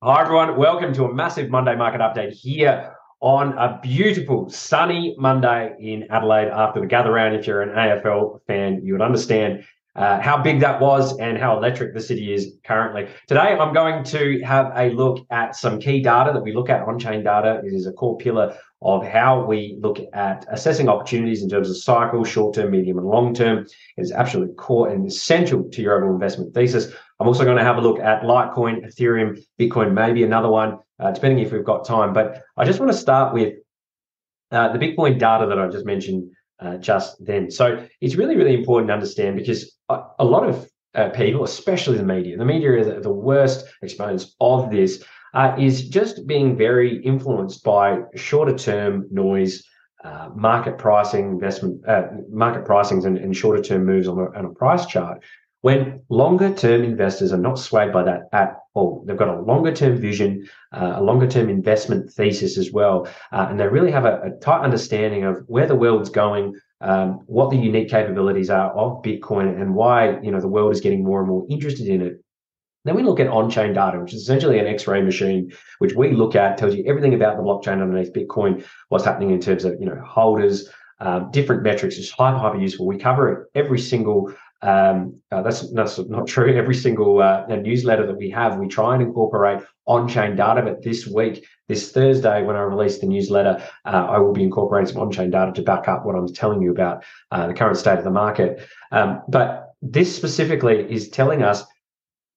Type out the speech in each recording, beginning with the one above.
Hi, everyone. Welcome to a massive Monday market update here on a beautiful sunny Monday in Adelaide after the gather round. If you're an AFL fan, you would understand uh, how big that was and how electric the city is currently. Today, I'm going to have a look at some key data that we look at on chain data. It is a core pillar of how we look at assessing opportunities in terms of cycle, short term, medium, and long term. It is absolutely core and essential to your overall investment thesis. I'm also going to have a look at Litecoin, Ethereum, Bitcoin, maybe another one, uh, depending if we've got time. But I just want to start with uh, the Bitcoin data that I just mentioned uh, just then. So it's really, really important to understand because a, lot of uh, people, especially the media, the media is the worst exponents of this, uh, is just being very influenced by shorter term noise. Uh, market pricing, investment, uh, market pricings, and, and shorter term moves on a, on a price chart, when longer term investors are not swayed by that at all. They've got a longer term vision, uh, a longer term investment thesis as well, uh, and they really have a, a, tight understanding of where the world's going, um, what the unique capabilities are of Bitcoin, and why you know the world is getting more and more interested in it. Then we look at on-chain data, which is essentially an X-ray machine, which we look at, tells you everything about the blockchain underneath Bitcoin, what's happening in terms of you know holders, um, different metrics. It's hyper hyper useful. We cover it every single um, uh, that's, that's not true. Every single uh, newsletter that we have, we try and incorporate on-chain data. But this week, this Thursday, when I release the newsletter, uh, I will be incorporating some on-chain data to back up what I'm telling you about uh, the current state of the market. Um, but this specifically is telling us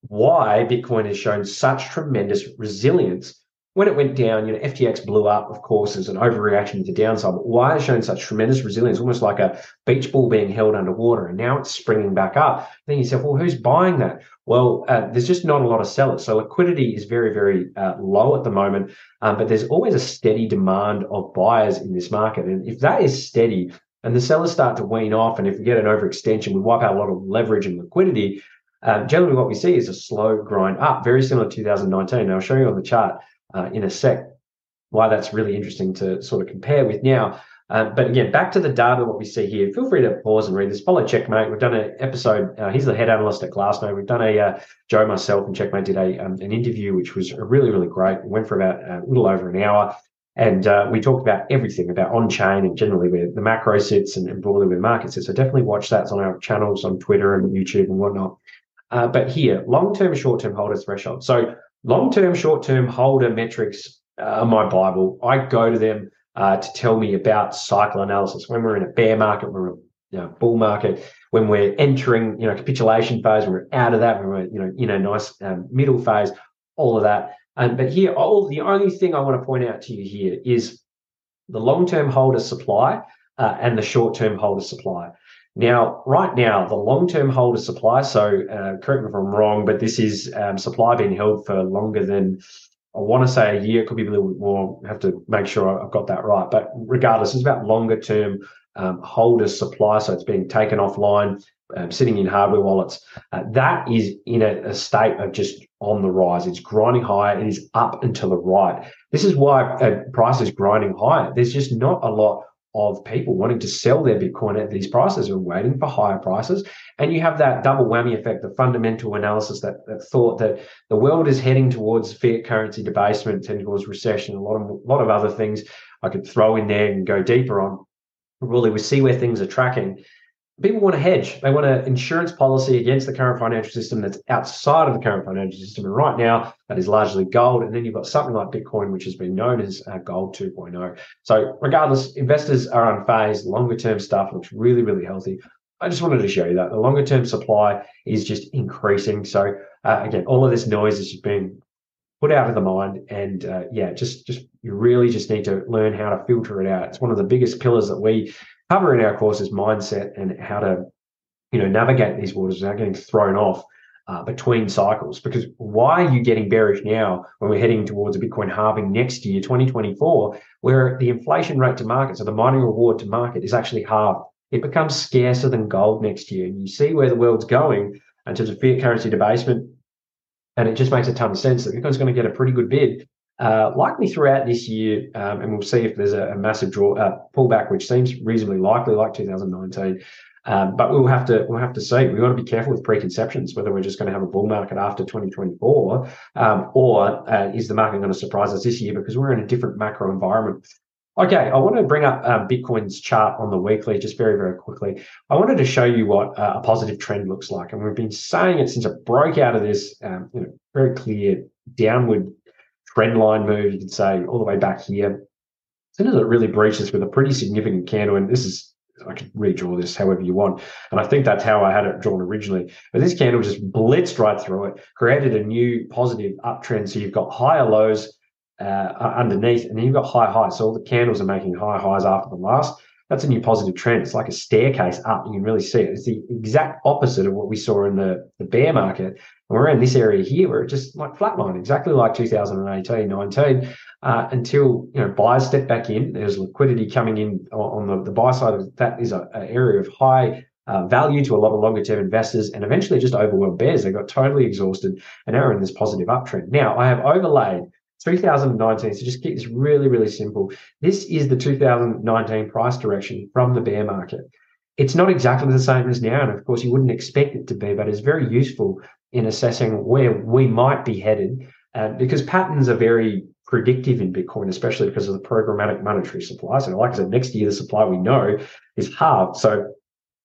why Bitcoin has shown such tremendous resilience when it went down, you know, FTX blew up, of course, as an overreaction to the downside. But why has shown such tremendous resilience, almost like a beach ball being held underwater, and now it's springing back up. Then you say, well, who's buying that? Well, uh, there's just not a lot of sellers. So liquidity is very, very uh, low at the moment, um, but there's always a steady demand of buyers in this market. And if that is steady and the sellers start to wean off, and if we get an overextension, we wipe out a lot of leverage and liquidity. Um, generally, what we see is a slow grind up, very similar to 2019. Now, I'll show you on the chart uh, in a sec why that's really interesting to sort of compare with now. Uh, but again, back to the data, what we see here. Feel free to pause and read this. Follow Checkmate. We've done an episode. Uh, he's the head analyst at Glassnode. We've done a uh, Joe myself and Checkmate did a um, an interview which was really really great. Went for about uh, a little over an hour, and uh, we talked about everything about on chain and generally where the macro sits and, and broadly where the market sits. So definitely watch that. It's on our channels on Twitter and YouTube and whatnot. Uh, but here, long term, short term holders threshold. So long term, short term holder metrics are my Bible. I go to them uh, to tell me about cycle analysis. When we're in a bear market, when we're know, bull market, when we're entering, you know, capitulation phase, when we're out of that, when we're, you know, in a nice um, middle phase, all of that. Um, but here, all the only thing I want to point out to you here is the long-term holder supply uh, and the short-term holder supply. Now, right now, the long-term holder supply. So, uh, correct me if I'm wrong, but this is um, supply being held for longer than I want to say a year. It could be a little bit more. I have to make sure I've got that right. But regardless, it's about longer-term um, holder supply. So it's being taken offline, um, sitting in hardware wallets. Uh, that is in a, a, state of just on the rise. It's grinding higher. It is up and to the right. This is why uh, price is grinding higher. There's just not a lot of people wanting to sell their Bitcoin at these prices are waiting for higher prices. And you have that double whammy effect, the fundamental analysis that, that thought that the world is heading towards fiat currency debasement, towards recession, a lot of a lot of other things I could throw in there and go deeper on. Really, we see where things are tracking people want to hedge. They want an insurance policy against the current financial system that's outside of the current financial system. And right now, that is largely gold. And then you've got something like Bitcoin, which has been known as uh, gold 2.0. So, regardless, investors are unfazed. Longer term stuff looks really, really healthy. I just wanted to show you that the longer term supply is just increasing. So, uh, again, all of this noise is just being put out of the mind. And uh, yeah, just just you really just need to learn how to filter it out. It's one of the biggest pillars that we cover in our course is mindset and how to, you know, navigate these waters without getting thrown off uh, between cycles. Because why are you getting bearish now when we're heading towards a Bitcoin halving next year, 2024, where the inflation rate to market, so the mining reward to market, is actually halved? It becomes scarcer than gold next year. And you see where the world's going in terms of fiat currency debasement. And it just makes a ton of sense that Bitcoin's going to get a pretty good bid uh, likely throughout this year, um, and we'll see if there's a, a massive draw uh, pullback, which seems reasonably likely, like 2019. Um, but we'll have to we'll have to see. We want to be careful with preconceptions whether we're just going to have a bull market after 2024, um, or uh, is the market going to surprise us this year because we're in a different macro environment. Okay, I want to bring up um, Bitcoin's chart on the weekly just very, very quickly. I wanted to show you what uh, a positive trend looks like. And we've been saying it since it broke out of this um, you know, very clear downward trend line move, you could say, all the way back here. As soon as it really breaches with a pretty significant candle, and this is I can redraw this however you want. And I think that's how I had it drawn originally. But this candle just blitzed right through it, created a new positive uptrend. So you've got higher lows uh, underneath, and then you've got high highs. So all the candles are making high highs after the last. That's a new positive trend. It's like a staircase up. You can really see it. It's the exact opposite of what we saw in the, the bear market. And we're in this area here where it just like flatline, exactly like 2018, 19, uh, until you know buyers step back in. There's liquidity coming in on the, the buy side. Of that is an area of high uh, value to a lot of longer term investors and eventually just overwhelmed bears. They got totally exhausted and are in this positive uptrend. Now, I have overlaid 2019. So just keep this really, really simple. This is the 2019 price direction from the bear market. It's not exactly the same as now. And of course, you wouldn't expect it to be, but it's very useful in assessing where we might be headed uh, because patterns are very predictive in Bitcoin, especially because of the programmatic monetary supply. So, like I said, next year, the supply we know is halved. So,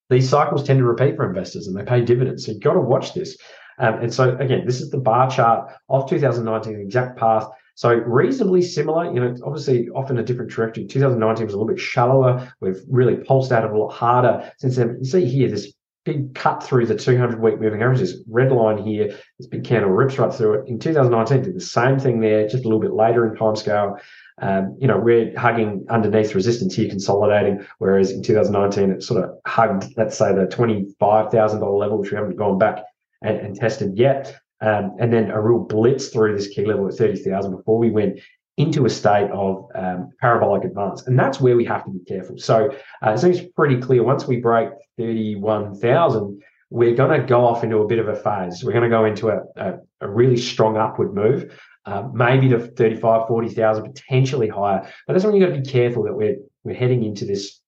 these cycles tend to repeat for investors and they pay dividends. So, you've got to watch this. Um, and so, again, this is the bar chart of 2019, the exact path. So reasonably similar, you know, obviously often a different trajectory. 2019 was a little bit shallower. We've really pulsed out a lot harder since then. You see here this big cut through the 200 week moving average, this red line here, this big candle rips right through it. In 2019, did the same thing there, just a little bit later in time scale. Um, you know, we're hugging underneath resistance here, consolidating, whereas in 2019, it sort of hugged, let's say, the $25,000 level, which we haven't gone back and, and tested yet um, and then a real blitz through this key level at 30,000 before we went into a state of um, parabolic advance. And that's where we have to be careful. So uh, it seems pretty clear once we break 31,000, we're going to go off into a bit of a phase. We're going to go into a, a, a really strong upward move, uh, maybe to 35, 40,000, potentially higher. But that's when you've got to be careful that we're, we're heading into this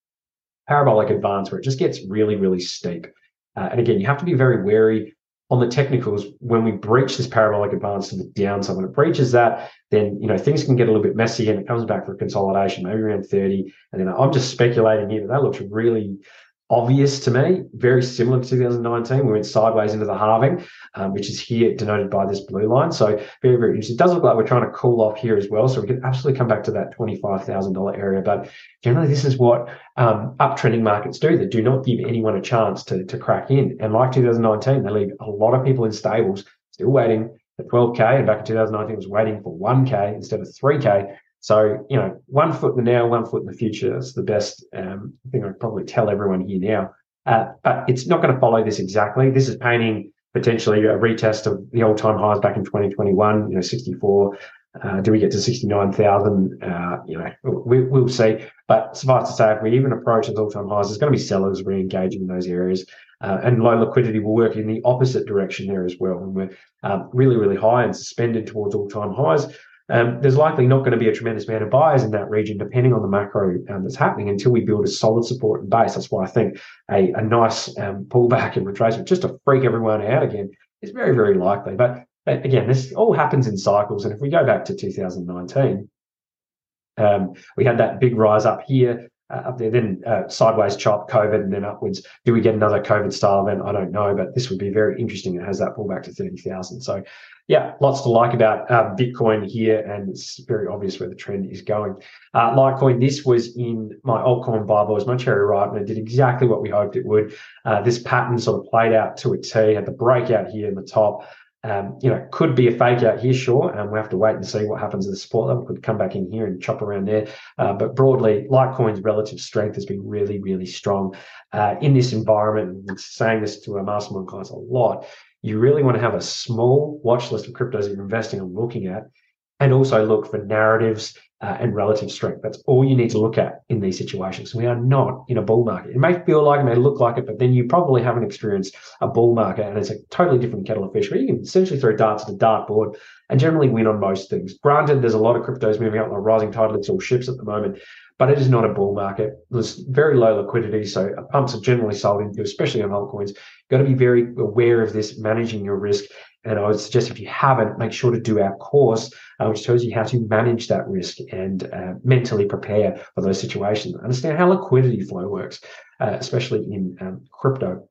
parabolic advance where it just gets really, really steep. Uh, and again, you have to be very wary on the technicals, when we breach this parabolic advance to the downside, when it breaches that, then you know things can get a little bit messy and it comes back for consolidation, maybe around 30. And then I'm just speculating here, but that looks really obvious to me, very similar to 2019. We went sideways into the halving, um, which is here denoted by this blue line. So very, very interesting. It does look like we're trying to cool off here as well. So we could absolutely come back to that $25,000 area. But generally, this is what um, uptrending markets do. They do not give anyone a chance to, to crack in. And like 2019, they leave a lot of people in stables still waiting for 12K. And back in 2019, it was waiting for 1K instead of 3K. So, you know, one foot in the now, one foot in the future. That's the best um, thing I'd probably tell everyone here now. Uh, but it's not going to follow this exactly. This is painting potentially a retest of the all-time highs back in 2021. You know, 64. Uh, do we get to 69,000? Uh, you know, we, will see. But suffice to say, if we even approach those all-time highs, there's going to be sellers re-engaging in those areas. Uh, and low liquidity will work in the opposite direction there as well. When we're um, really, really high and suspended towards all-time highs, um, there's likely not going to be a tremendous amount of buyers in that region, depending on the macro um, that's happening, until we build a solid support base. That's why I think a, a nice um, pullback and retracement just to freak everyone out again is very, very likely. But, but again, this all happens in cycles. And if we go back to 2019, um, we had that big rise up here. Uh, up there, then uh, sideways chop, COVID, and then upwards. Do we get another COVID style event? I don't know, but this would be very interesting. It has that pullback to 30,000. So yeah, lots to like about uh, Bitcoin here, and it's very obvious where the trend is going. Uh, Litecoin, this was in my altcoin Bible, was my cherry ripe, and it did exactly what we hoped it would. Uh, this pattern sort of played out to a T, had the breakout here in the top. Um, you know, could be a fake out here, sure, and we have to wait and see what happens at the support level. Could come back in here and chop around there. Uh, but broadly, Litecoin's relative strength has been really, really strong uh, in this environment. And saying this to our mastermind clients a lot you really want to have a small watch list of cryptos that you're investing and looking at. And also look for narratives uh, and relative strength. That's all you need to look at in these situations. We are not in a bull market. It may feel like it, may look like it, but then you probably haven't experienced a bull market, and it's a totally different kettle of fish where you can essentially throw darts at a dartboard and generally win on most things. Granted, there's a lot of cryptos moving up like rising tide lifts all ships at the moment, but it is not a bull market. There's very low liquidity, so pumps are generally sold into, especially on altcoins. You've got to be very aware of this, managing your risk. And I would suggest if you haven't, make sure to do our course, uh, which tells you how to manage that risk and uh, mentally prepare for those situations. Understand how liquidity flow works, uh, especially in um, crypto.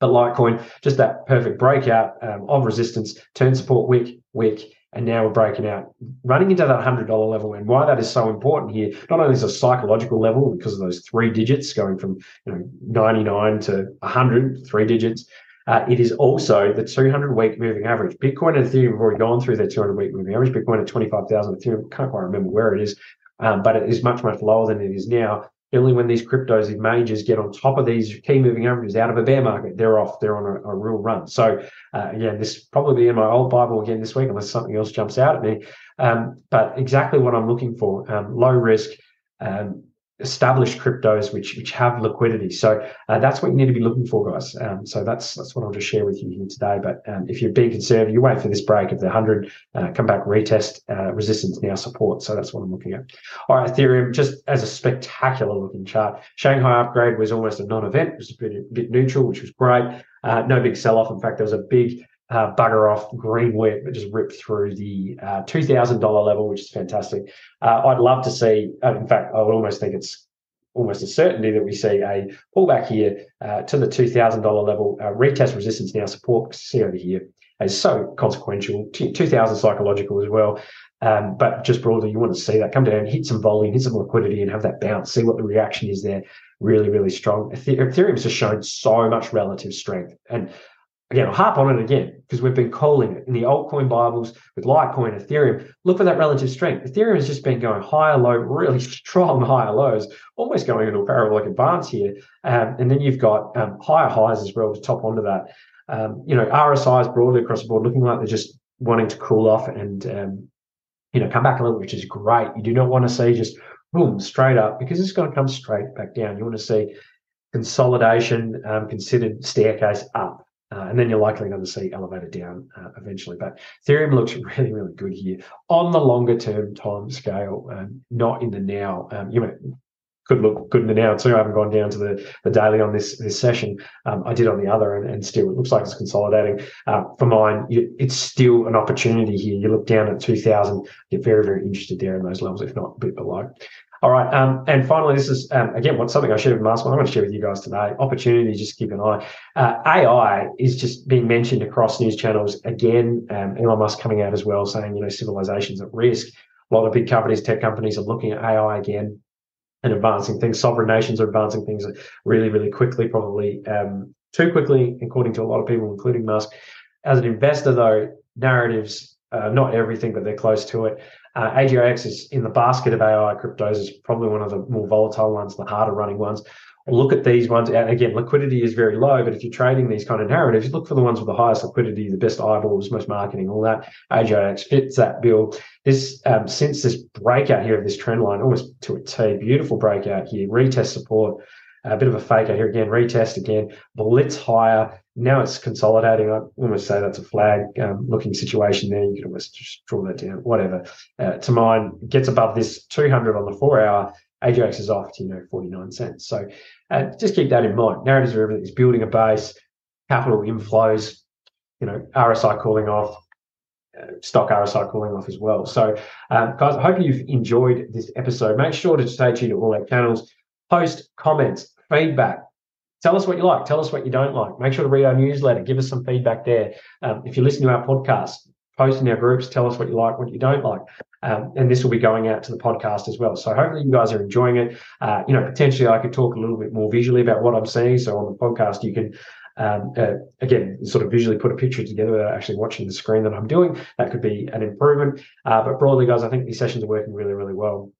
But Litecoin, just that perfect breakout um, of resistance, turn support wick, wick, and now we're breaking out, running into that $100 level. And why that is so important here, not only is a psychological level because of those three digits going from you know 99 to 100, three digits, uh, it is also the 200 week moving average. Bitcoin and Ethereum have already gone through their 200 week moving average. Bitcoin at 25,000, Ethereum, can't quite remember where it is, um, but it is much, much lower than it is now. Only when these cryptos, these majors get on top of these key moving averages out of a bear market, they're off, they're on a, a real run. So, uh, again, this probably in my old Bible again this week, unless something else jumps out at me. Um, but exactly what I'm looking for um, low risk, um, established cryptos which which have liquidity. So uh, that's what you need to be looking for, guys. Um, so that's that's what I'll just share with you here today. But um, if you're being conservative, you wait for this break of the 100, uh, come back, retest uh, resistance now support. So that's what I'm looking at. All right, Ethereum just as a spectacular looking chart. Shanghai upgrade was almost a non-event. It was a bit, a bit neutral, which was great. Uh, no big sell-off. In fact, there was a big uh, bugger off green whip that just ripped through the uh, $2,000 level, which is fantastic. Uh, I'd love to see, uh, in fact, I would almost think it's almost a certainty that we see a pullback here uh, to the $2,000 level. Uh, retest resistance now support, see over here, is so consequential. 2000 psychological as well. Um, but just broadly, you want to see that come down, hit some volume, hit some liquidity, and have that bounce. See what the reaction is there. Really, really strong. Ethereum's just shown so much relative strength, and again, I'll harp on it again because we've been calling it in the altcoin Bibles with Litecoin, Ethereum. Look for that relative strength. Ethereum has just been going higher low, really strong higher lows, almost going into a parabolic advance here. Um, and then you've got um, higher highs as well to top onto that. Um, you know, RSIs broadly across the board looking like they're just wanting to cool off and, um, you know, come back a little, which is great. You do not want to see just boom straight up because it's going to come straight back down. You want to see consolidation um, considered staircase up. Uh, and then you're likely going to see elevated down uh, eventually. But Ethereum looks really, really good here on the longer term time scale, um, not in the now. Um, you know, could look good in the now too. I haven't gone down to the, the daily on this this session. Um, I did on the other, and, and, still it looks like it's consolidating. Uh, for mine, you, it's still an opportunity here. You look down at 2000, get very, very interested there in those levels, if not a bit below. All right. Um, and finally, this is um, again what something I shared with Mastermind. I'm going to share with you guys today. Opportunity, just keep an eye. Uh, AI is just being mentioned across news channels again. Um, Elon Musk coming out as well, saying you know civilization's at risk. A lot of big companies, tech companies, are looking at AI again and advancing things. Sovereign nations are advancing things really, really quickly, probably um, too quickly, according to a lot of people, including Musk. As an investor, though, narratives, uh, not everything, but they're close to it. Uh, AGIX is in the basket of AI cryptos is probably one of the more volatile ones, the harder running ones. Look at these ones. And again, liquidity is very low, but if you're trading these kind of narratives, look for the ones with the highest liquidity, the best eyeballs, most marketing, all that. AGIX fits that bill. This um, since this breakout here of this trend line, almost to a T, beautiful breakout here, retest support a bit of a fake out here again, retest again, blitz higher. Now it's consolidating. I almost say that's a flag um, looking situation there. You can almost just draw that down, whatever. Uh, to mine, gets above this 200 on the four hour. AGIX is off to, you know, 49 cents. So uh, just keep that in mind. Narratives are everything. It's building a base, capital inflows, you know, RSI cooling off, uh, Stoch RSI cooling off as well. So, um, guys, I hope you've enjoyed this episode. Make sure to stay tuned to all our channels post comments, feedback. Tell us what you like. Tell us what you don't like. Make sure to read our newsletter. Give us some feedback there. Um, if you listen to our podcast, post in our groups. Tell us what you like, what you don't like. Um, and this will be going out to the podcast as well. So hopefully you guys are enjoying it. Uh, you know, potentially I could talk a little bit more visually about what I'm seeing. So on the podcast, you can um, uh, again, sort of visually put a picture together without actually watching the screen that I'm doing. That could be an improvement. Uh, but broadly, guys, I think these sessions are working really, really well.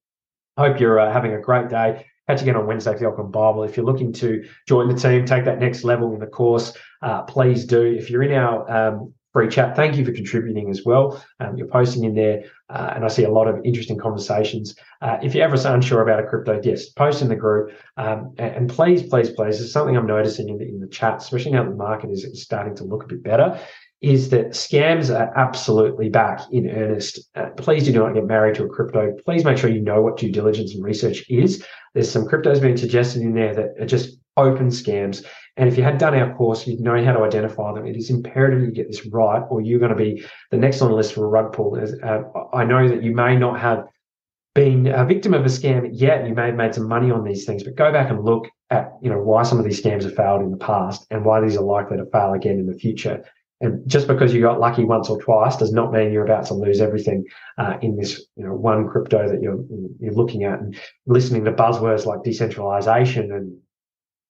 Hope you're uh, having a great day catch again on Wednesday for the Altcoin Bible. If you're looking to join the team, take that next level in the course, uh, please do. If you're in our um, free chat. Thank you for contributing as well. Um, you're posting in there, uh, and I see a lot of interesting conversations. Uh, if you're ever unsure about a crypto, yes, post in the group. Um, and, and, please, please, please, there's something I'm noticing in the, in the chat, especially now the market is starting to look a bit better is that scams are absolutely back in earnest. Uh, please do not get married to a crypto. Please make sure you know what due diligence and research is. There's some cryptos being suggested in there that are just open scams. And if you had done our course, you'd know how to identify them. It is imperative you get this right, or you're going to be the next on the list for a rug pull. Uh, I know that you may not have been a victim of a scam yet. You may have made some money on these things, but go back and look at you know why some of these scams have failed in the past and why these are likely to fail again in the future. And just because you got lucky once or twice does not mean you're about to lose everything uh, in this, you know, one crypto that you're you're looking at and listening to buzzwords like decentralization and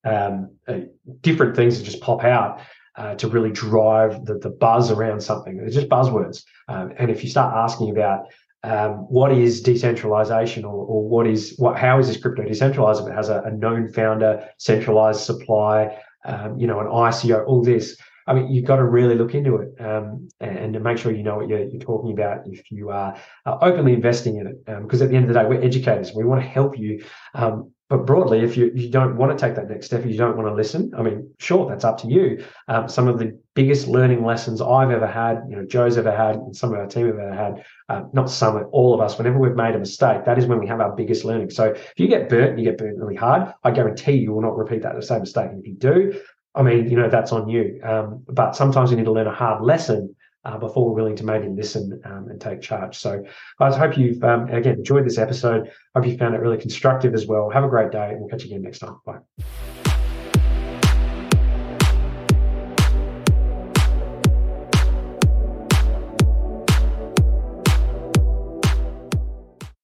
um, uh, different things that just pop out uh, to really drive the, the buzz around something. They're just buzzwords. Um, and if you start asking about um, what is decentralization or, or, what is what how is this crypto decentralized if it has a, a known founder, centralized supply, um, you know, an ICO, all this I mean, you've got to really look into it um, and, to make sure you know what you're, you're talking about if you are uh, openly investing in it. Because um, at the end of the day, we're educators. We want to help you. Um, but broadly, if you, you don't want to take that next step, you don't want to listen, I mean, sure, that's up to you. Um, some of the biggest learning lessons I've ever had, you know, Joe's ever had, and some of our team have ever had, uh, not some, all of us, whenever we've made a mistake, that is when we have our biggest learning. So if you get burnt and you get burnt really hard, I guarantee you will not repeat that the same mistake. And if you do, I mean, you know, that's on you. Um, but sometimes you need to learn a hard lesson uh, before we're willing to maybe listen um, and take charge. So I hope you've, um, again, enjoyed this episode. Hope you found it really constructive as well. Have a great day and we'll catch you again next time. Bye.